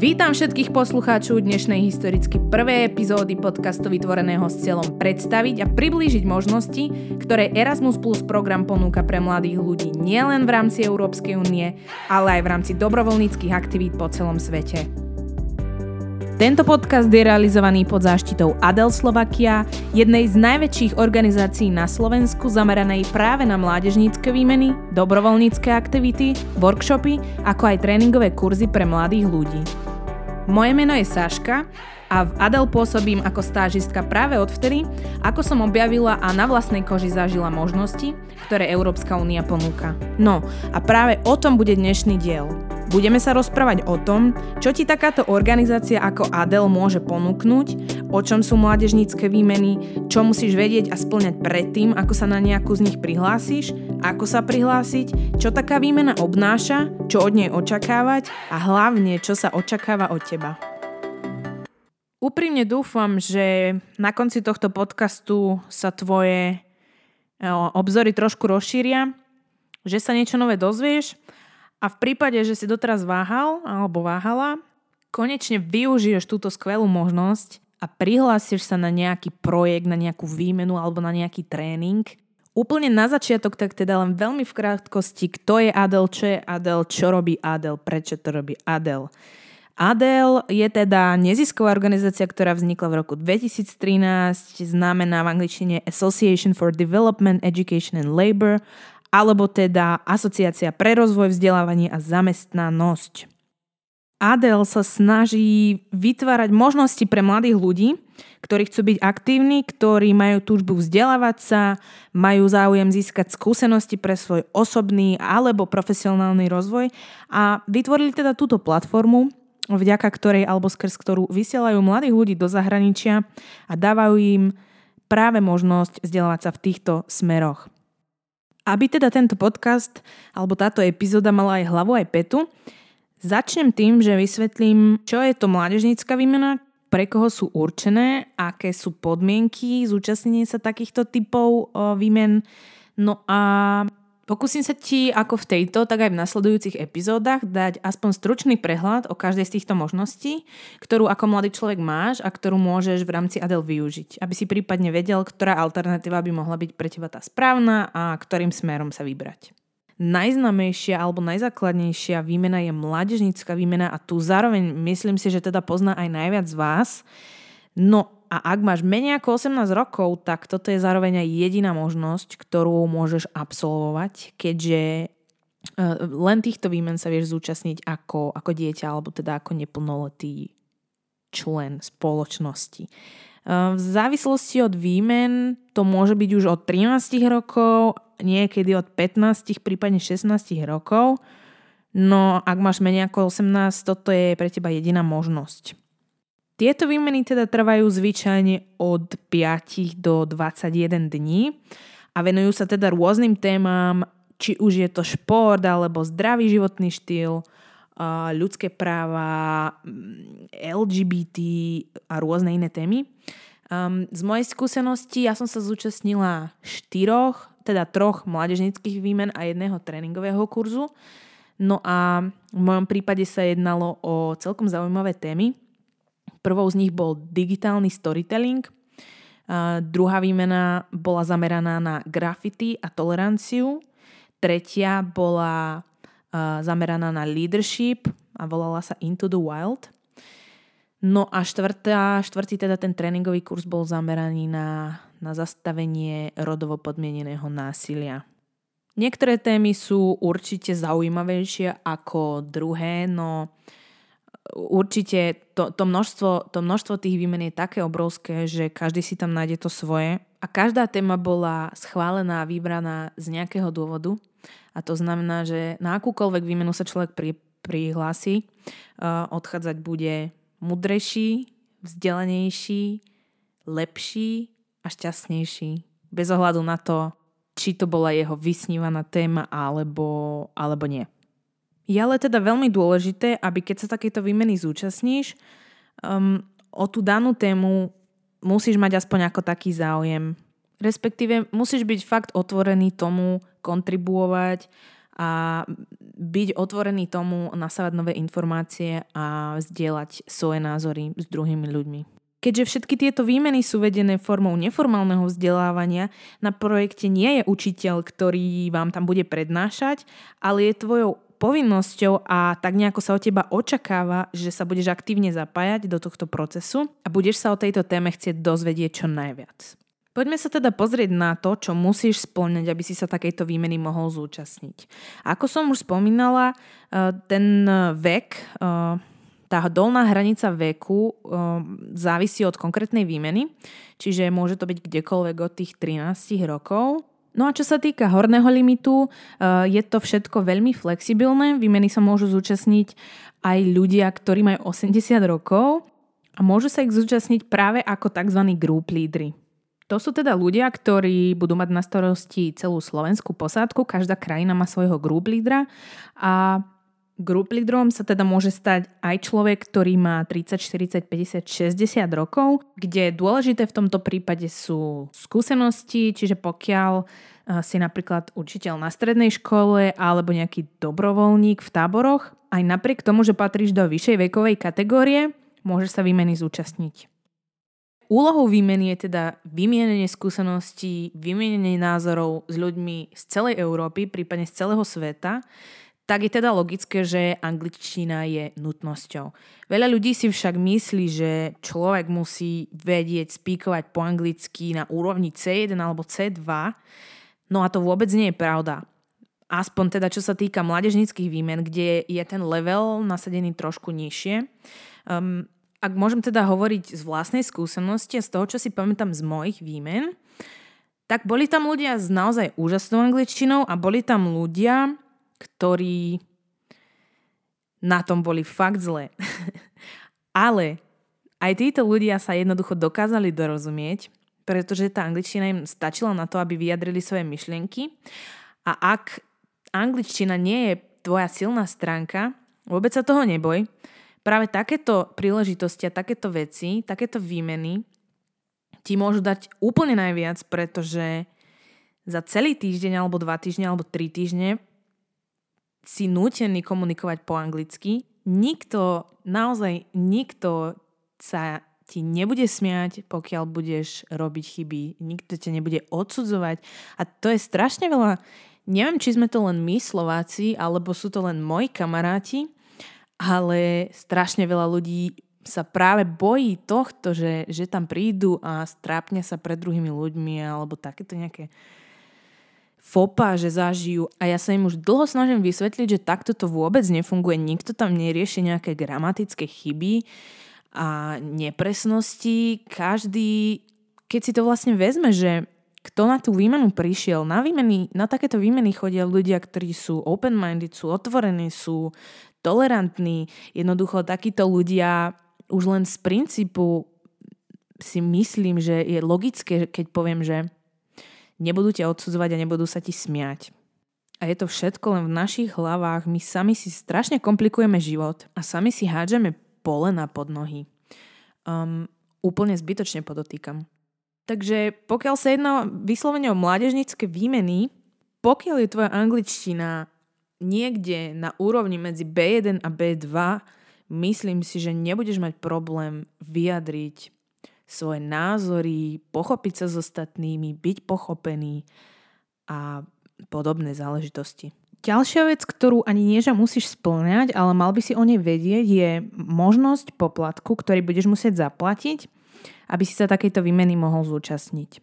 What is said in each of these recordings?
Vítam všetkých poslucháčov dnešnej historicky prvej epizódy podcastu vytvoreného s cieľom predstaviť a priblížiť možnosti, ktoré Erasmus Plus program ponúka pre mladých ľudí nielen v rámci Európskej únie, ale aj v rámci dobrovoľníckých aktivít po celom svete. Tento podcast je realizovaný pod záštitou Adel Slovakia, jednej z najväčších organizácií na Slovensku zameranej práve na mládežnícke výmeny, dobrovoľnícke aktivity, workshopy, ako aj tréningové kurzy pre mladých ľudí. Moje meno je Saška a v Adel pôsobím ako stážistka práve odvtedy, ako som objavila a na vlastnej koži zažila možnosti, ktoré Európska únia ponúka. No a práve o tom bude dnešný diel. Budeme sa rozprávať o tom, čo ti takáto organizácia ako Adel môže ponúknuť, o čom sú mládežnícke výmeny, čo musíš vedieť a splňať predtým, ako sa na nejakú z nich prihlásiš, ako sa prihlásiť, čo taká výmena obnáša, čo od nej očakávať a hlavne, čo sa očakáva od teba. Úprimne dúfam, že na konci tohto podcastu sa tvoje obzory trošku rozšíria, že sa niečo nové dozvieš a v prípade, že si doteraz váhal alebo váhala, konečne využiješ túto skvelú možnosť a prihlásiš sa na nejaký projekt, na nejakú výmenu alebo na nejaký tréning. Úplne na začiatok tak teda len veľmi v krátkosti, kto je Adel, čo je Adel, čo robí Adel, prečo to robí Adel. Adel je teda nezisková organizácia, ktorá vznikla v roku 2013, znamená v angličtine Association for Development, Education and Labor alebo teda Asociácia pre rozvoj, vzdelávanie a zamestnanosť. Adel sa snaží vytvárať možnosti pre mladých ľudí, ktorí chcú byť aktívni, ktorí majú túžbu vzdelávať sa, majú záujem získať skúsenosti pre svoj osobný alebo profesionálny rozvoj a vytvorili teda túto platformu, vďaka ktorej alebo skrz ktorú vysielajú mladých ľudí do zahraničia a dávajú im práve možnosť vzdelávať sa v týchto smeroch. Aby teda tento podcast alebo táto epizóda mala aj hlavu, aj petu, začnem tým, že vysvetlím, čo je to mládežnícka výmena, pre koho sú určené, aké sú podmienky zúčastnenia sa takýchto typov výmen. No a Pokúsim sa ti ako v tejto, tak aj v nasledujúcich epizódach dať aspoň stručný prehľad o každej z týchto možností, ktorú ako mladý človek máš a ktorú môžeš v rámci Adel využiť, aby si prípadne vedel, ktorá alternatíva by mohla byť pre teba tá správna a ktorým smerom sa vybrať. Najznamejšia alebo najzákladnejšia výmena je mládežnícka výmena a tu zároveň myslím si, že teda pozná aj najviac z vás. No a ak máš menej ako 18 rokov, tak toto je zároveň aj jediná možnosť, ktorú môžeš absolvovať, keďže e, len týchto výmen sa vieš zúčastniť ako, ako dieťa alebo teda ako neplnoletý člen spoločnosti. E, v závislosti od výmen to môže byť už od 13 rokov, niekedy od 15, prípadne 16 rokov. No ak máš menej ako 18, toto je pre teba jediná možnosť. Tieto výmeny teda trvajú zvyčajne od 5 do 21 dní a venujú sa teda rôznym témam, či už je to šport alebo zdravý životný štýl, ľudské práva, mm, LGBT a rôzne iné témy. Z mojej skúsenosti ja som sa zúčastnila štyroch, teda troch mládežnických výmen a jedného tréningového kurzu. No a v mojom prípade sa jednalo o celkom zaujímavé témy. Prvou z nich bol digitálny storytelling, druhá výmena bola zameraná na graffiti a toleranciu, tretia bola zameraná na leadership a volala sa Into the Wild. No a štvrtá, štvrtý teda ten tréningový kurz bol zameraný na, na zastavenie rodovo podmieneného násilia. Niektoré témy sú určite zaujímavejšie ako druhé, no určite to, to, množstvo, to množstvo tých výmen je také obrovské, že každý si tam nájde to svoje a každá téma bola schválená a vybraná z nejakého dôvodu a to znamená, že na akúkoľvek výmenu sa človek pri, prihlási, uh, odchádzať bude mudrejší, vzdelanejší, lepší a šťastnejší. Bez ohľadu na to, či to bola jeho vysnívaná téma alebo, alebo nie. Je ale teda veľmi dôležité, aby keď sa takéto výmeny zúčastníš, um, o tú danú tému musíš mať aspoň ako taký záujem. Respektíve musíš byť fakt otvorený tomu, kontribuovať a byť otvorený tomu, nasávať nové informácie a zdieľať svoje názory s druhými ľuďmi. Keďže všetky tieto výmeny sú vedené formou neformálneho vzdelávania, na projekte nie je učiteľ, ktorý vám tam bude prednášať, ale je tvojou povinnosťou a tak nejako sa od teba očakáva, že sa budeš aktívne zapájať do tohto procesu a budeš sa o tejto téme chcieť dozvedieť čo najviac. Poďme sa teda pozrieť na to, čo musíš splňať, aby si sa takejto výmeny mohol zúčastniť. Ako som už spomínala, eh, ten vek, eh, tá dolná hranica veku eh, závisí od konkrétnej výmeny, čiže môže to byť kdekoľvek od tých 13 rokov. No a čo sa týka horného limitu, je to všetko veľmi flexibilné. Výmeny sa môžu zúčastniť aj ľudia, ktorí majú 80 rokov a môžu sa ich zúčastniť práve ako tzv. group lídry. To sú teda ľudia, ktorí budú mať na starosti celú slovenskú posádku. Každá krajina má svojho group lídra a group lídrom sa teda môže stať aj človek, ktorý má 30, 40, 50, 60 rokov, kde dôležité v tomto prípade sú skúsenosti, čiže pokiaľ eh, si napríklad učiteľ na strednej škole alebo nejaký dobrovoľník v táboroch, aj napriek tomu, že patríš do vyššej vekovej kategórie, môžeš sa výmeny zúčastniť. Úlohou výmeny je teda vymienenie skúseností, vymienenie názorov s ľuďmi z celej Európy, prípadne z celého sveta, tak je teda logické, že angličtina je nutnosťou. Veľa ľudí si však myslí, že človek musí vedieť spíkovať po anglicky na úrovni C1 alebo C2, no a to vôbec nie je pravda. Aspoň teda čo sa týka mládežnických výmen, kde je ten level nasadený trošku nižšie. Um, ak môžem teda hovoriť z vlastnej skúsenosti a z toho, čo si pamätám z mojich výmen, tak boli tam ľudia s naozaj úžasnou angličtinou a boli tam ľudia, ktorí na tom boli fakt zle. Ale aj títo ľudia sa jednoducho dokázali dorozumieť, pretože tá angličtina im stačila na to, aby vyjadrili svoje myšlienky. A ak angličtina nie je tvoja silná stránka, vôbec sa toho neboj, práve takéto príležitosti a takéto veci, takéto výmeny ti môžu dať úplne najviac, pretože za celý týždeň alebo dva týždne alebo tri týždne si nútený komunikovať po anglicky. Nikto, naozaj nikto sa ti nebude smiať, pokiaľ budeš robiť chyby. Nikto ťa nebude odsudzovať. A to je strašne veľa. Neviem, či sme to len my Slováci, alebo sú to len moji kamaráti, ale strašne veľa ľudí sa práve bojí tohto, že, že tam prídu a strápnia sa pred druhými ľuďmi alebo takéto nejaké fopa, že zažijú. A ja sa im už dlho snažím vysvetliť, že takto to vôbec nefunguje. Nikto tam nerieši nejaké gramatické chyby a nepresnosti. Každý, keď si to vlastne vezme, že kto na tú výmenu prišiel. Na, výmeny, na takéto výmeny chodia ľudia, ktorí sú open-minded, sú otvorení, sú tolerantní. Jednoducho takíto ľudia už len z princípu si myslím, že je logické, keď poviem, že nebudú ťa odsudzovať a nebudú sa ti smiať. A je to všetko len v našich hlavách. My sami si strašne komplikujeme život a sami si hádžeme polena pod nohy. Um, úplne zbytočne podotýkam. Takže pokiaľ sa jedná vyslovene o mládežnické výmeny, pokiaľ je tvoja angličtina niekde na úrovni medzi B1 a B2 myslím si, že nebudeš mať problém vyjadriť svoje názory, pochopiť sa s ostatnými, byť pochopený a podobné záležitosti. Ďalšia vec, ktorú ani nie, že musíš splňať, ale mal by si o nej vedieť, je možnosť poplatku, ktorý budeš musieť zaplatiť, aby si sa takejto výmeny mohol zúčastniť.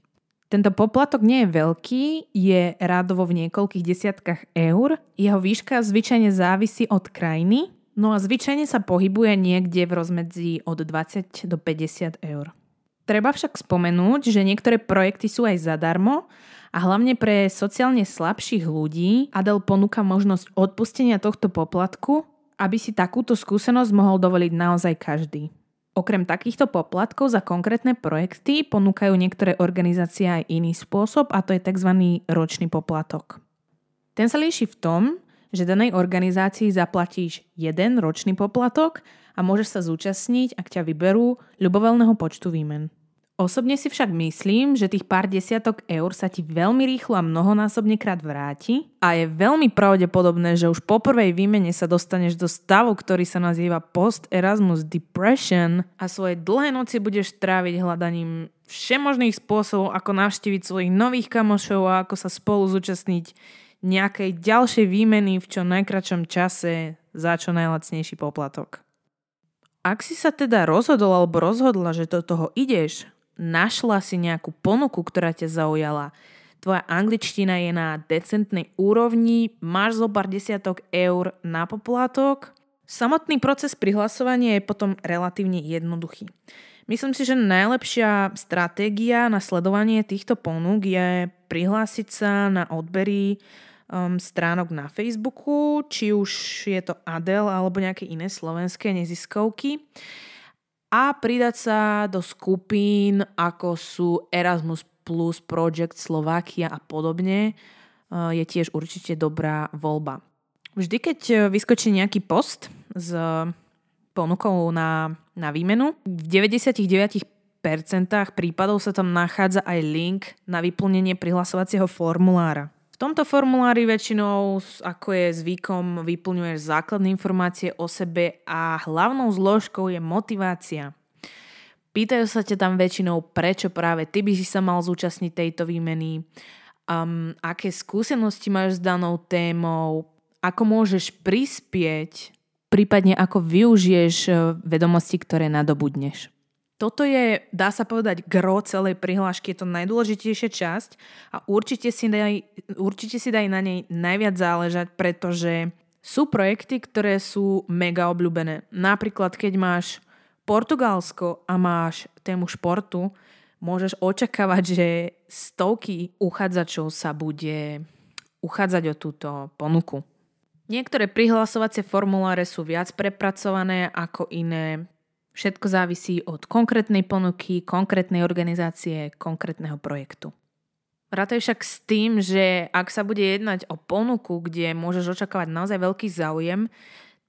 Tento poplatok nie je veľký, je rádovo v niekoľkých desiatkách eur. Jeho výška zvyčajne závisí od krajiny, no a zvyčajne sa pohybuje niekde v rozmedzi od 20 do 50 eur. Treba však spomenúť, že niektoré projekty sú aj zadarmo a hlavne pre sociálne slabších ľudí Adel ponúka možnosť odpustenia tohto poplatku, aby si takúto skúsenosť mohol dovoliť naozaj každý. Okrem takýchto poplatkov za konkrétne projekty ponúkajú niektoré organizácie aj iný spôsob a to je tzv. ročný poplatok. Ten sa líši v tom, že danej organizácii zaplatíš jeden ročný poplatok a môžeš sa zúčastniť, ak ťa vyberú, ľubovoľného počtu výmen. Osobne si však myslím, že tých pár desiatok eur sa ti veľmi rýchlo a mnohonásobne krát vráti a je veľmi pravdepodobné, že už po prvej výmene sa dostaneš do stavu, ktorý sa nazýva Post-Erasmus Depression a svoje dlhé noci budeš tráviť hľadaním všemožných spôsobov, ako navštíviť svojich nových kamošov a ako sa spolu zúčastniť nejakej ďalšej výmeny v čo najkračom čase za čo najlacnejší poplatok. Ak si sa teda rozhodol alebo rozhodla, že do toho ideš, našla si nejakú ponuku, ktorá ťa zaujala, tvoja angličtina je na decentnej úrovni, máš zo pár desiatok eur na poplatok, samotný proces prihlasovania je potom relatívne jednoduchý. Myslím si, že najlepšia stratégia na sledovanie týchto ponúk je prihlásiť sa na odbery um, stránok na Facebooku, či už je to Adel alebo nejaké iné slovenské neziskovky a pridať sa do skupín ako sú Erasmus Plus Project Slovakia a podobne je tiež určite dobrá voľba. Vždy, keď vyskočí nejaký post s ponukou na, na výmenu, v 99% prípadov sa tam nachádza aj link na vyplnenie prihlasovacieho formulára. V tomto formulári väčšinou, ako je zvykom, vyplňuješ základné informácie o sebe a hlavnou zložkou je motivácia. Pýtajú sa ťa tam väčšinou, prečo práve ty by si sa mal zúčastniť tejto výmeny, um, aké skúsenosti máš s danou témou, ako môžeš prispieť, prípadne ako využiješ eh, vedomosti, ktoré nadobudneš. Toto je, dá sa povedať, gro celej prihlášky, je to najdôležitejšia časť a určite si, daj, určite si daj na nej najviac záležať, pretože sú projekty, ktoré sú mega obľúbené. Napríklad, keď máš Portugalsko a máš tému športu, môžeš očakávať, že stovky uchádzačov sa bude uchádzať o túto ponuku. Niektoré prihlasovacie formuláre sú viac prepracované ako iné. Všetko závisí od konkrétnej ponuky, konkrétnej organizácie, konkrétneho projektu. Rátaj však s tým, že ak sa bude jednať o ponuku, kde môžeš očakávať naozaj veľký záujem,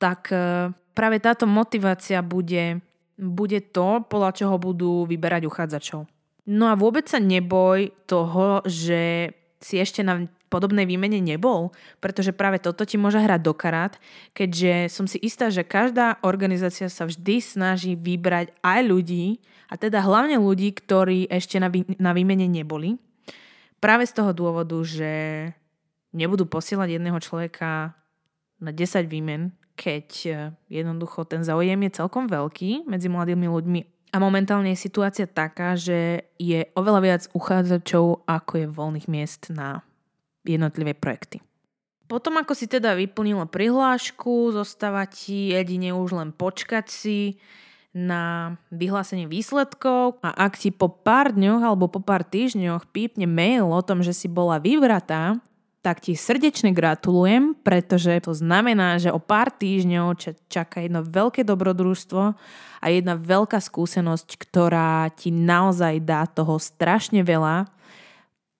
tak e, práve táto motivácia bude, bude to, podľa čoho budú vyberať uchádzačov. No a vôbec sa neboj toho, že si ešte na podobnej výmene nebol, pretože práve toto ti môže hrať do karát, keďže som si istá, že každá organizácia sa vždy snaží vybrať aj ľudí, a teda hlavne ľudí, ktorí ešte na, vý, na výmene neboli, práve z toho dôvodu, že nebudú posielať jedného človeka na 10 výmen, keď e, jednoducho ten záujem je celkom veľký medzi mladými ľuďmi. A momentálne je situácia taká, že je oveľa viac uchádzačov, ako je voľných miest na jednotlivé projekty. Potom, ako si teda vyplnila prihlášku, zostáva ti jedine už len počkať si na vyhlásenie výsledkov a ak ti po pár dňoch alebo po pár týždňoch pípne mail o tom, že si bola vyvratá, tak ti srdečne gratulujem, pretože to znamená, že o pár týždňov čaká jedno veľké dobrodružstvo a jedna veľká skúsenosť, ktorá ti naozaj dá toho strašne veľa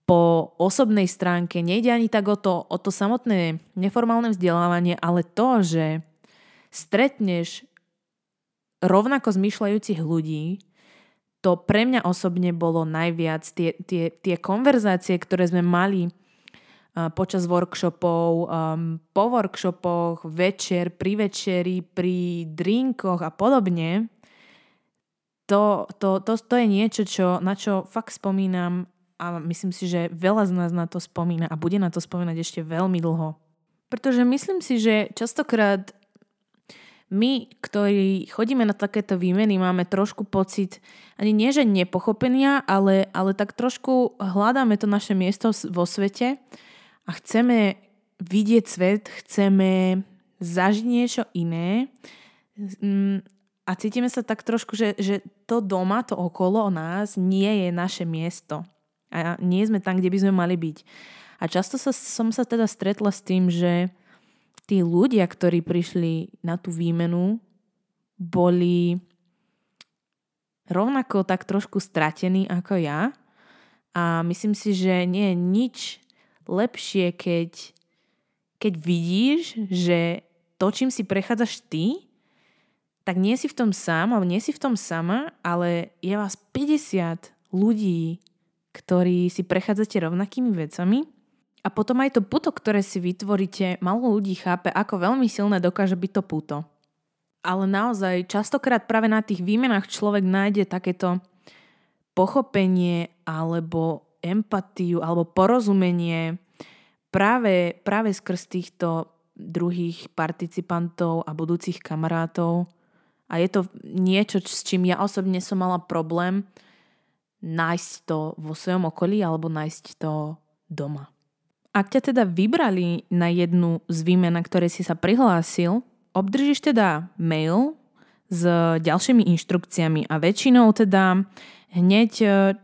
po osobnej stránke nejde ani tak o to, o to samotné neformálne vzdelávanie, ale to, že stretneš rovnako zmyšľajúcich ľudí, to pre mňa osobne bolo najviac. Tie, tie, tie konverzácie, ktoré sme mali počas workshopov, um, po workshopoch, večer, pri večeri, pri drinkoch a podobne, to, to, to, to je niečo, čo, na čo fakt spomínam a myslím si, že veľa z nás na to spomína a bude na to spomínať ešte veľmi dlho. Pretože myslím si, že častokrát my, ktorí chodíme na takéto výmeny, máme trošku pocit, ani nie že nepochopenia, ale, ale tak trošku hľadáme to naše miesto vo svete a chceme vidieť svet, chceme zažiť niečo iné mm, a cítime sa tak trošku, že, že to doma, to okolo nás nie je naše miesto a nie sme tam, kde by sme mali byť. A často sa, som sa teda stretla s tým, že tí ľudia, ktorí prišli na tú výmenu, boli rovnako tak trošku stratení ako ja. A myslím si, že nie je nič lepšie, keď, keď vidíš, že to, čím si prechádzaš ty, tak nie si v tom sám, alebo nie si v tom sama, ale je vás 50 ľudí, ktorí si prechádzate rovnakými vecami a potom aj to puto, ktoré si vytvoríte, malo ľudí chápe, ako veľmi silné dokáže byť to puto. Ale naozaj, častokrát práve na tých výmenách človek nájde takéto pochopenie alebo empatiu alebo porozumenie práve, práve skrz týchto druhých participantov a budúcich kamarátov. A je to niečo, s čím ja osobne som mala problém nájsť to vo svojom okolí alebo nájsť to doma. Ak ťa teda vybrali na jednu z výmen, na ktoré si sa prihlásil, obdržíš teda mail s ďalšími inštrukciami a väčšinou teda hneď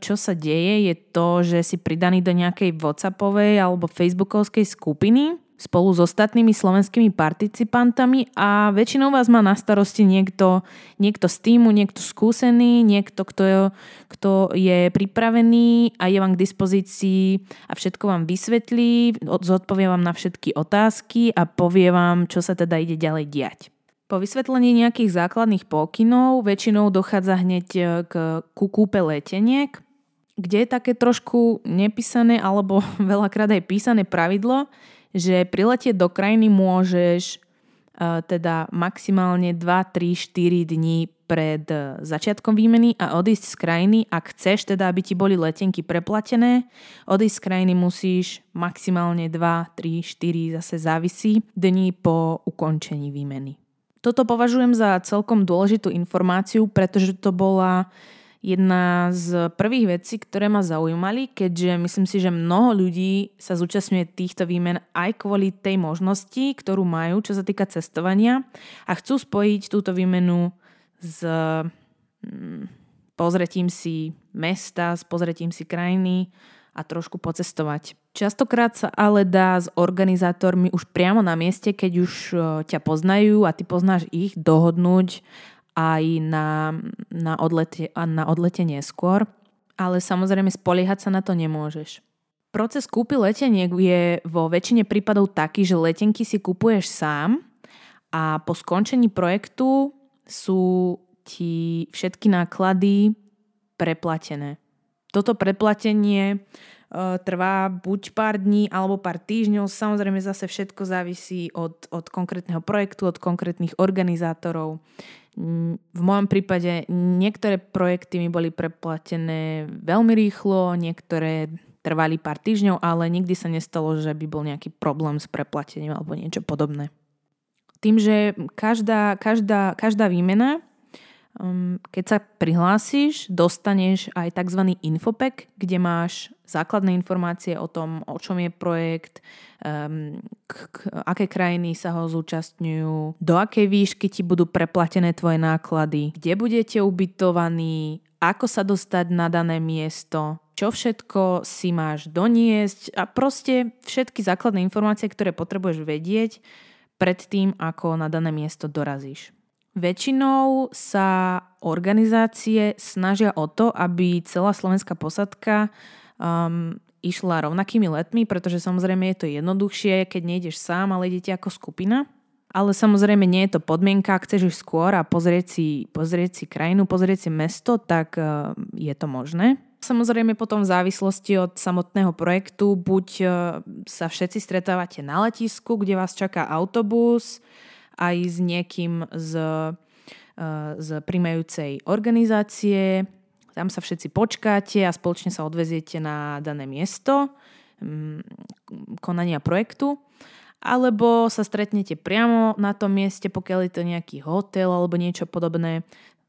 čo sa deje je to, že si pridaný do nejakej Whatsappovej alebo Facebookovskej skupiny spolu s ostatnými slovenskými participantami a väčšinou vás má na starosti niekto, niekto z týmu, niekto skúsený, niekto, kto je, kto je pripravený a je vám k dispozícii a všetko vám vysvetlí, zodpovie vám na všetky otázky a povie vám, čo sa teda ide ďalej diať. Po vysvetlení nejakých základných pokynov väčšinou dochádza hneď e, k, ku kúpe leteniek, kde je také trošku nepísané alebo veľakrát aj písané pravidlo, že priletieť do krajiny môžeš uh, teda maximálne 2, 3, 4 dní pred uh, začiatkom výmeny a odísť z krajiny, ak chceš teda, aby ti boli letenky preplatené, odísť z krajiny musíš maximálne 2, 3, 4, zase závisí, dní po ukončení výmeny. Toto považujem za celkom dôležitú informáciu, pretože to bola jedna z prvých vecí, ktoré ma zaujímali, keďže myslím si, že mnoho ľudí sa zúčastňuje týchto výmen aj kvôli tej možnosti, ktorú majú, čo sa týka cestovania a chcú spojiť túto výmenu s hm, pozretím si mesta, s pozretím si krajiny a trošku pocestovať. Častokrát sa ale dá s organizátormi už priamo na mieste, keď už ťa poznajú a ty poznáš ich, dohodnúť aj na, na, odlete, na odlete neskôr, ale samozrejme spoliehať sa na to nemôžeš. Proces kúpy leteniek je vo väčšine prípadov taký, že letenky si kupuješ sám a po skončení projektu sú ti všetky náklady preplatené. Toto preplatenie e, trvá buď pár dní alebo pár týždňov. Samozrejme zase všetko závisí od, od konkrétneho projektu, od konkrétnych organizátorov. V mojom prípade niektoré projekty mi boli preplatené veľmi rýchlo, niektoré trvali pár týždňov, ale nikdy sa nestalo, že by bol nejaký problém s preplatením alebo niečo podobné. Tým, že každá, každá, každá výmena keď sa prihlásiš, dostaneš aj tzv. infopack, kde máš základné informácie o tom, o čom je projekt, um, k, k, aké krajiny sa ho zúčastňujú, do akej výšky ti budú preplatené tvoje náklady, kde budete ubytovaní, ako sa dostať na dané miesto, čo všetko si máš doniesť a proste všetky základné informácie, ktoré potrebuješ vedieť pred tým, ako na dané miesto dorazíš. Väčšinou sa organizácie snažia o to, aby celá slovenská posadka um, išla rovnakými letmi, pretože samozrejme je to jednoduchšie, keď nejdeš sám, ale idete ako skupina. Ale samozrejme nie je to podmienka, ak chceš ísť skôr a pozrieť si, pozrieť si krajinu, pozrieť si mesto, tak uh, je to možné. Samozrejme potom v závislosti od samotného projektu buď uh, sa všetci stretávate na letisku, kde vás čaká autobus, aj s niekým z, eh, z primajúcej organizácie. Tam sa všetci počkáte a spoločne sa odveziete na dané miesto mm, konania projektu. Alebo sa stretnete priamo na tom mieste, pokiaľ je to nejaký hotel alebo niečo podobné.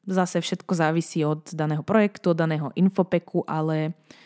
Zase všetko závisí od daného projektu, od daného infopeku, ale Um,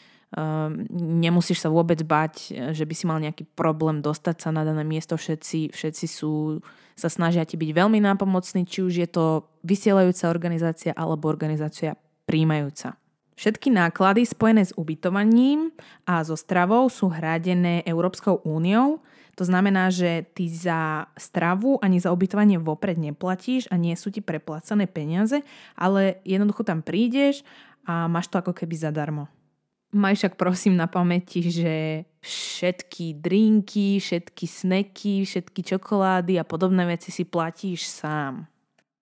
nemusíš sa vôbec bať, že by si mal nejaký problém dostať sa na dané miesto. Všetci, všetci sú, sa snažia ti byť veľmi nápomocní, či už je to vysielajúca organizácia alebo organizácia príjmajúca. Všetky náklady spojené s ubytovaním a so stravou sú hradené Európskou úniou. To znamená, že ty za stravu ani za ubytovanie vopred neplatíš a nie sú ti preplacené peniaze, ale jednoducho tam prídeš a máš to ako keby zadarmo. Maj však prosím na pamäti, že všetky drinky, všetky sneky, všetky čokolády a podobné veci si platíš sám.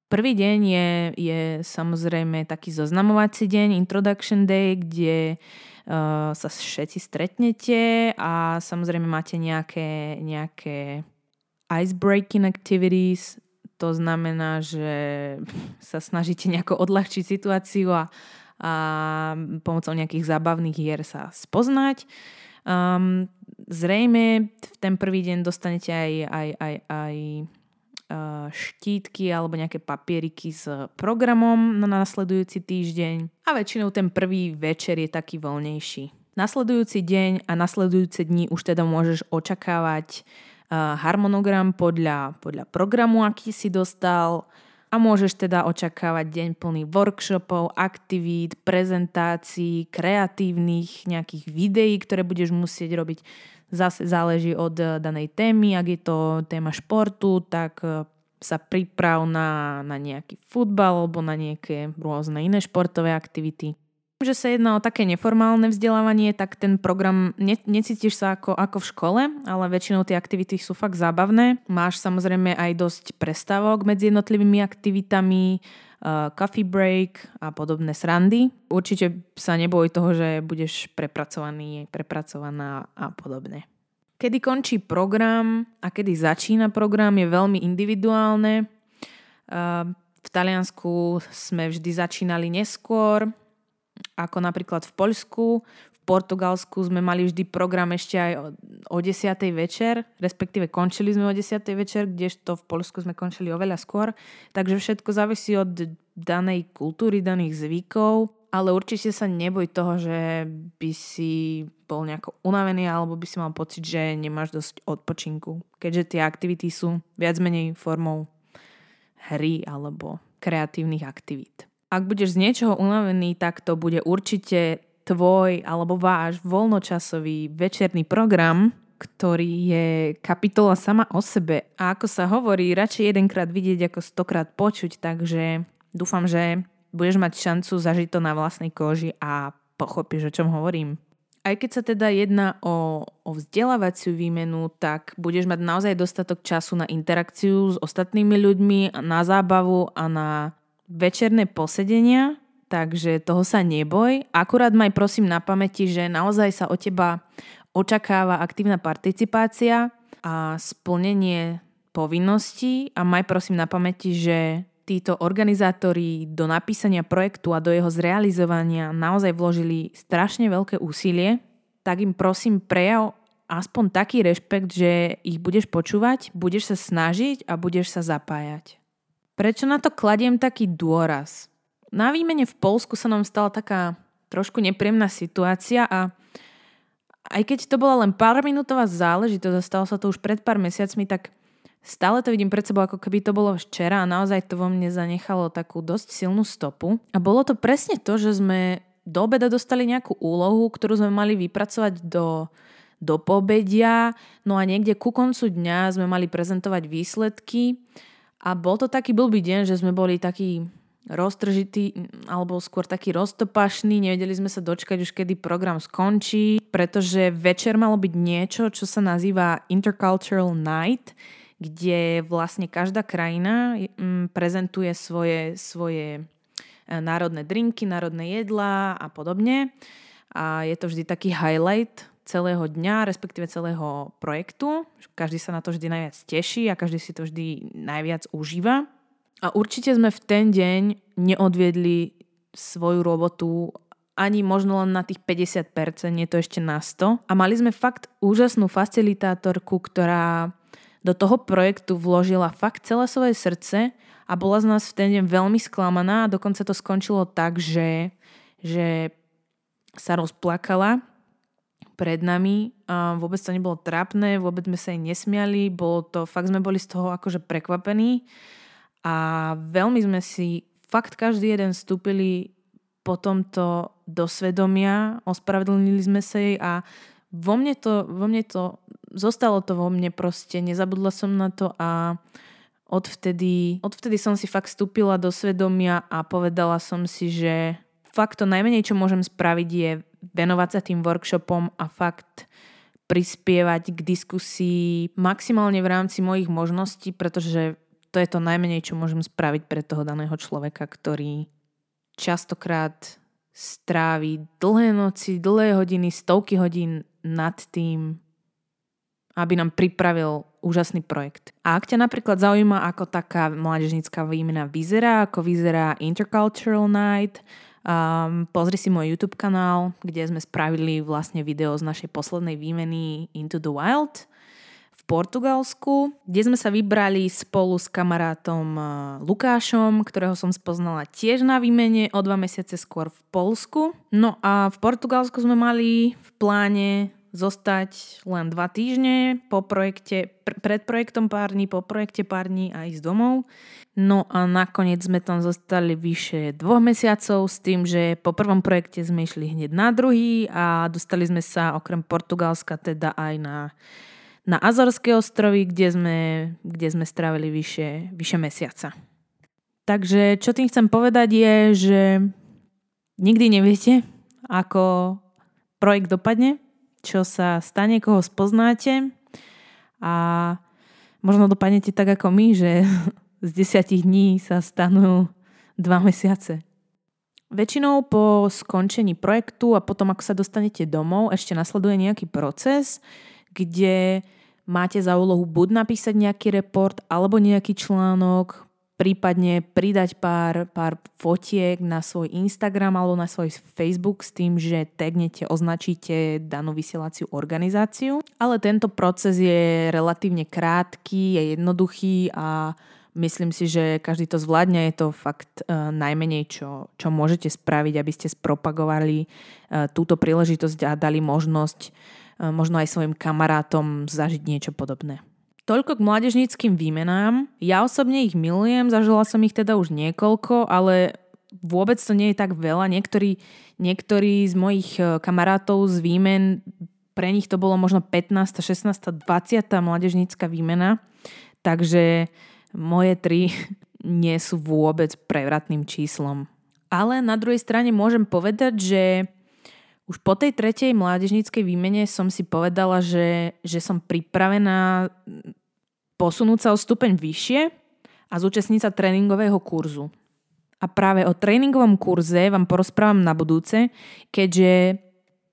Prvý deň je, je samozrejme taký zoznamovací deň, introduction day, kde uh, sa všetci stretnete a samozrejme máte nejaké, nejaké icebreaking activities, to znamená, že sa snažíte nejako odľahčiť situáciu a, a pomocou nejakých zábavných hier sa spoznať. Um, zrejme v ten prvý deň dostanete aj, aj, aj, aj štítky alebo nejaké papieriky s programom na následujúci týždeň a väčšinou ten prvý večer je taký voľnejší. Nasledujúci deň a nasledujúce dni už teda môžeš očakávať harmonogram podľa, podľa programu, aký si dostal a môžeš teda očakávať deň plný workshopov, aktivít, prezentácií, kreatívnych nejakých videí, ktoré budeš musieť robiť Zase záleží od eh, danej témy. Ak je to téma športu, tak eh, sa priprav na, na nejaký futbal alebo na nejaké rôzne iné športové aktivity. Že sa jedná o také neformálne vzdelávanie, tak ten program ne, necítiš sa ako, ako v škole, ale väčšinou tie aktivity sú fakt zábavné. Máš samozrejme aj dosť prestávok medzi jednotlivými aktivitami, uh, coffee break a podobné srandy. Určite sa neboj toho, že budeš prepracovaný, prepracovaná a podobne. Kedy končí program a kedy začína program je veľmi individuálne. Uh, v Taliansku sme vždy začínali neskôr, ako napríklad v Poľsku. V Portugalsku sme mali vždy program ešte aj o 10. večer, respektíve končili sme o 10. večer, kdežto v Polsku sme končili oveľa skôr. Takže všetko závisí od danej kultúry, daných zvykov, ale určite sa neboj toho, že by si bol nejako unavený alebo by si mal pocit, že nemáš dosť odpočinku, keďže tie aktivity sú viac menej formou hry alebo kreatívnych aktivít. Ak budeš z niečoho unavený, tak to bude určite tvoj alebo váš voľnočasový večerný program, ktorý je kapitola sama o sebe. A ako sa hovorí, radšej jedenkrát vidieť ako stokrát počuť, takže dúfam, že budeš mať šancu zažiť to na vlastnej koži a pochopíš, o čom hovorím. Aj keď sa teda jedná o, o vzdelávaciu výmenu, tak budeš mať naozaj dostatok času na interakciu s ostatnými ľuďmi, na zábavu a na večerné posedenia, takže toho sa neboj. Akurát maj prosím na pamäti, že naozaj sa od teba očakáva aktívna participácia a splnenie povinností a maj prosím na pamäti, že títo organizátori do napísania projektu a do jeho zrealizovania naozaj vložili strašne veľké úsilie, tak im prosím prejav aspoň taký rešpekt, že ich budeš počúvať, budeš sa snažiť a budeš sa zapájať. Prečo na to kladiem taký dôraz? Na výmene v Polsku sa nám stala taká trošku nepríjemná situácia a aj keď to bola len pár minútová záležitosť a stalo sa to už pred pár mesiacmi, tak stále to vidím pred sebou, ako keby to bolo včera a naozaj to vo mne zanechalo takú dosť silnú stopu. A bolo to presne to, že sme do obeda dostali nejakú úlohu, ktorú sme mali vypracovať do, do pobedia, no a niekde ku koncu dňa sme mali prezentovať výsledky a bol to taký blbý deň, že sme boli takí roztržitý alebo skôr taký roztopašný, nevedeli sme sa dočkať už kedy program skončí, pretože večer malo byť niečo, čo sa nazýva Intercultural Night, kde vlastne každá krajina mm, prezentuje svoje, svoje e, národné drinky, národné jedlá a podobne. A je to vždy taký highlight celého dňa, respektíve celého projektu. Každý sa na to vždy najviac teší a každý si to vždy najviac užíva. A určite sme v ten deň neodviedli svoju robotu ani možno len na tých 50%, nie to ešte na 100. A mali sme fakt úžasnú facilitátorku, ktorá do toho projektu vložila fakt celé svoje srdce a bola z nás v ten deň veľmi sklamaná a dokonca to skončilo tak, že, že sa rozplakala pred nami. Vôbec to nebolo trápne, vôbec sme sa jej nesmiali, bolo to, fakt sme boli z toho akože prekvapení a veľmi sme si fakt každý jeden vstúpili po tomto do svedomia, ospravedlnili sme sa jej a vo mne to, vo mne to, zostalo to vo mne proste, nezabudla som na to a odvtedy, odvtedy som si fakt vstúpila do svedomia a povedala som si, že fakt to najmenej, čo môžem spraviť je venovať sa tým workshopom a fakt prispievať k diskusii maximálne v rámci mojich možností, pretože to je to najmenej, čo môžem spraviť pre toho daného človeka, ktorý častokrát strávi dlhé noci, dlhé hodiny, stovky hodín nad tým, aby nám pripravil úžasný projekt. A ak ťa napríklad zaujíma, ako taká mládežnická výmena vyzerá, ako vyzerá Intercultural Night, um, pozri si môj YouTube kanál, kde sme spravili vlastne video z našej poslednej výmeny Into the Wild – Portugalsku, kde sme sa vybrali spolu s kamarátom Lukášom, ktorého som spoznala tiež na výmene o dva mesiace skôr v Polsku. No a v Portugalsku sme mali v pláne zostať len dva týždne po projekte, pr- pred projektom pár dní, po projekte pár dní a ísť domov. No a nakoniec sme tam zostali vyše dvoch mesiacov s tým, že po prvom projekte sme išli hneď na druhý a dostali sme sa okrem Portugalska teda aj na na Azorské ostrovy, kde sme, kde sme strávili vyše, vyše mesiaca. Takže čo tým chcem povedať je, že nikdy neviete, ako projekt dopadne, čo sa stane, koho spoznáte a možno dopadnete tak ako my, že z desiatich dní sa stanú dva mesiace. Väčšinou po skončení projektu a potom, ako sa dostanete domov, ešte nasleduje nejaký proces, kde máte za úlohu buď napísať nejaký report alebo nejaký článok, prípadne pridať pár, pár fotiek na svoj Instagram alebo na svoj Facebook s tým, že tagnete, označíte danú vysielaciu organizáciu. Ale tento proces je relatívne krátky, je jednoduchý a myslím si, že každý to zvládne. Je to fakt uh, najmenej, čo, čo môžete spraviť, aby ste spropagovali uh, túto príležitosť a dali možnosť možno aj svojim kamarátom zažiť niečo podobné. Toľko k mládežníckým výmenám. Ja osobne ich milujem, zažila som ich teda už niekoľko, ale vôbec to nie je tak veľa. Niektorí, niektorí z mojich e, kamarátov z výmen, pre nich to bolo možno 15, 16, 20 mládežnícka výmena. Takže moje tri nie sú vôbec prevratným číslom. Ale na druhej strane môžem povedať, že už po tej tretej mládežníckej výmene som si povedala, že, že som pripravená posunúť sa o stupeň vyššie a zúčastniť sa tréningového kurzu. A práve o tréningovom kurze vám porozprávam na budúce, keďže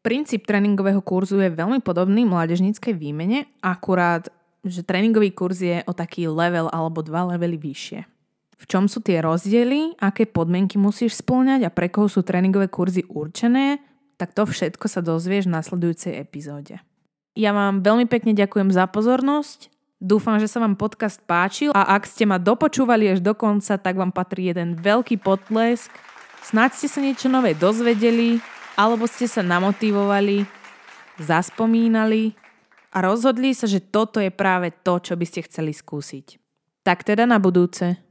princíp tréningového kurzu je veľmi podobný mládežníckej výmene, akurát, že tréningový kurz je o taký level alebo dva levely vyššie. V čom sú tie rozdiely, aké podmienky musíš splňať a pre koho sú tréningové kurzy určené, tak to všetko sa dozvieš v nasledujúcej epizóde. Ja vám veľmi pekne ďakujem za pozornosť. Dúfam, že sa vám podcast páčil a ak ste ma dopočúvali až do konca, tak vám patrí jeden veľký potlesk. Snáď ste sa niečo nové dozvedeli, alebo ste sa namotivovali, zaspomínali a rozhodli sa, že toto je práve to, čo by ste chceli skúsiť. Tak teda na budúce.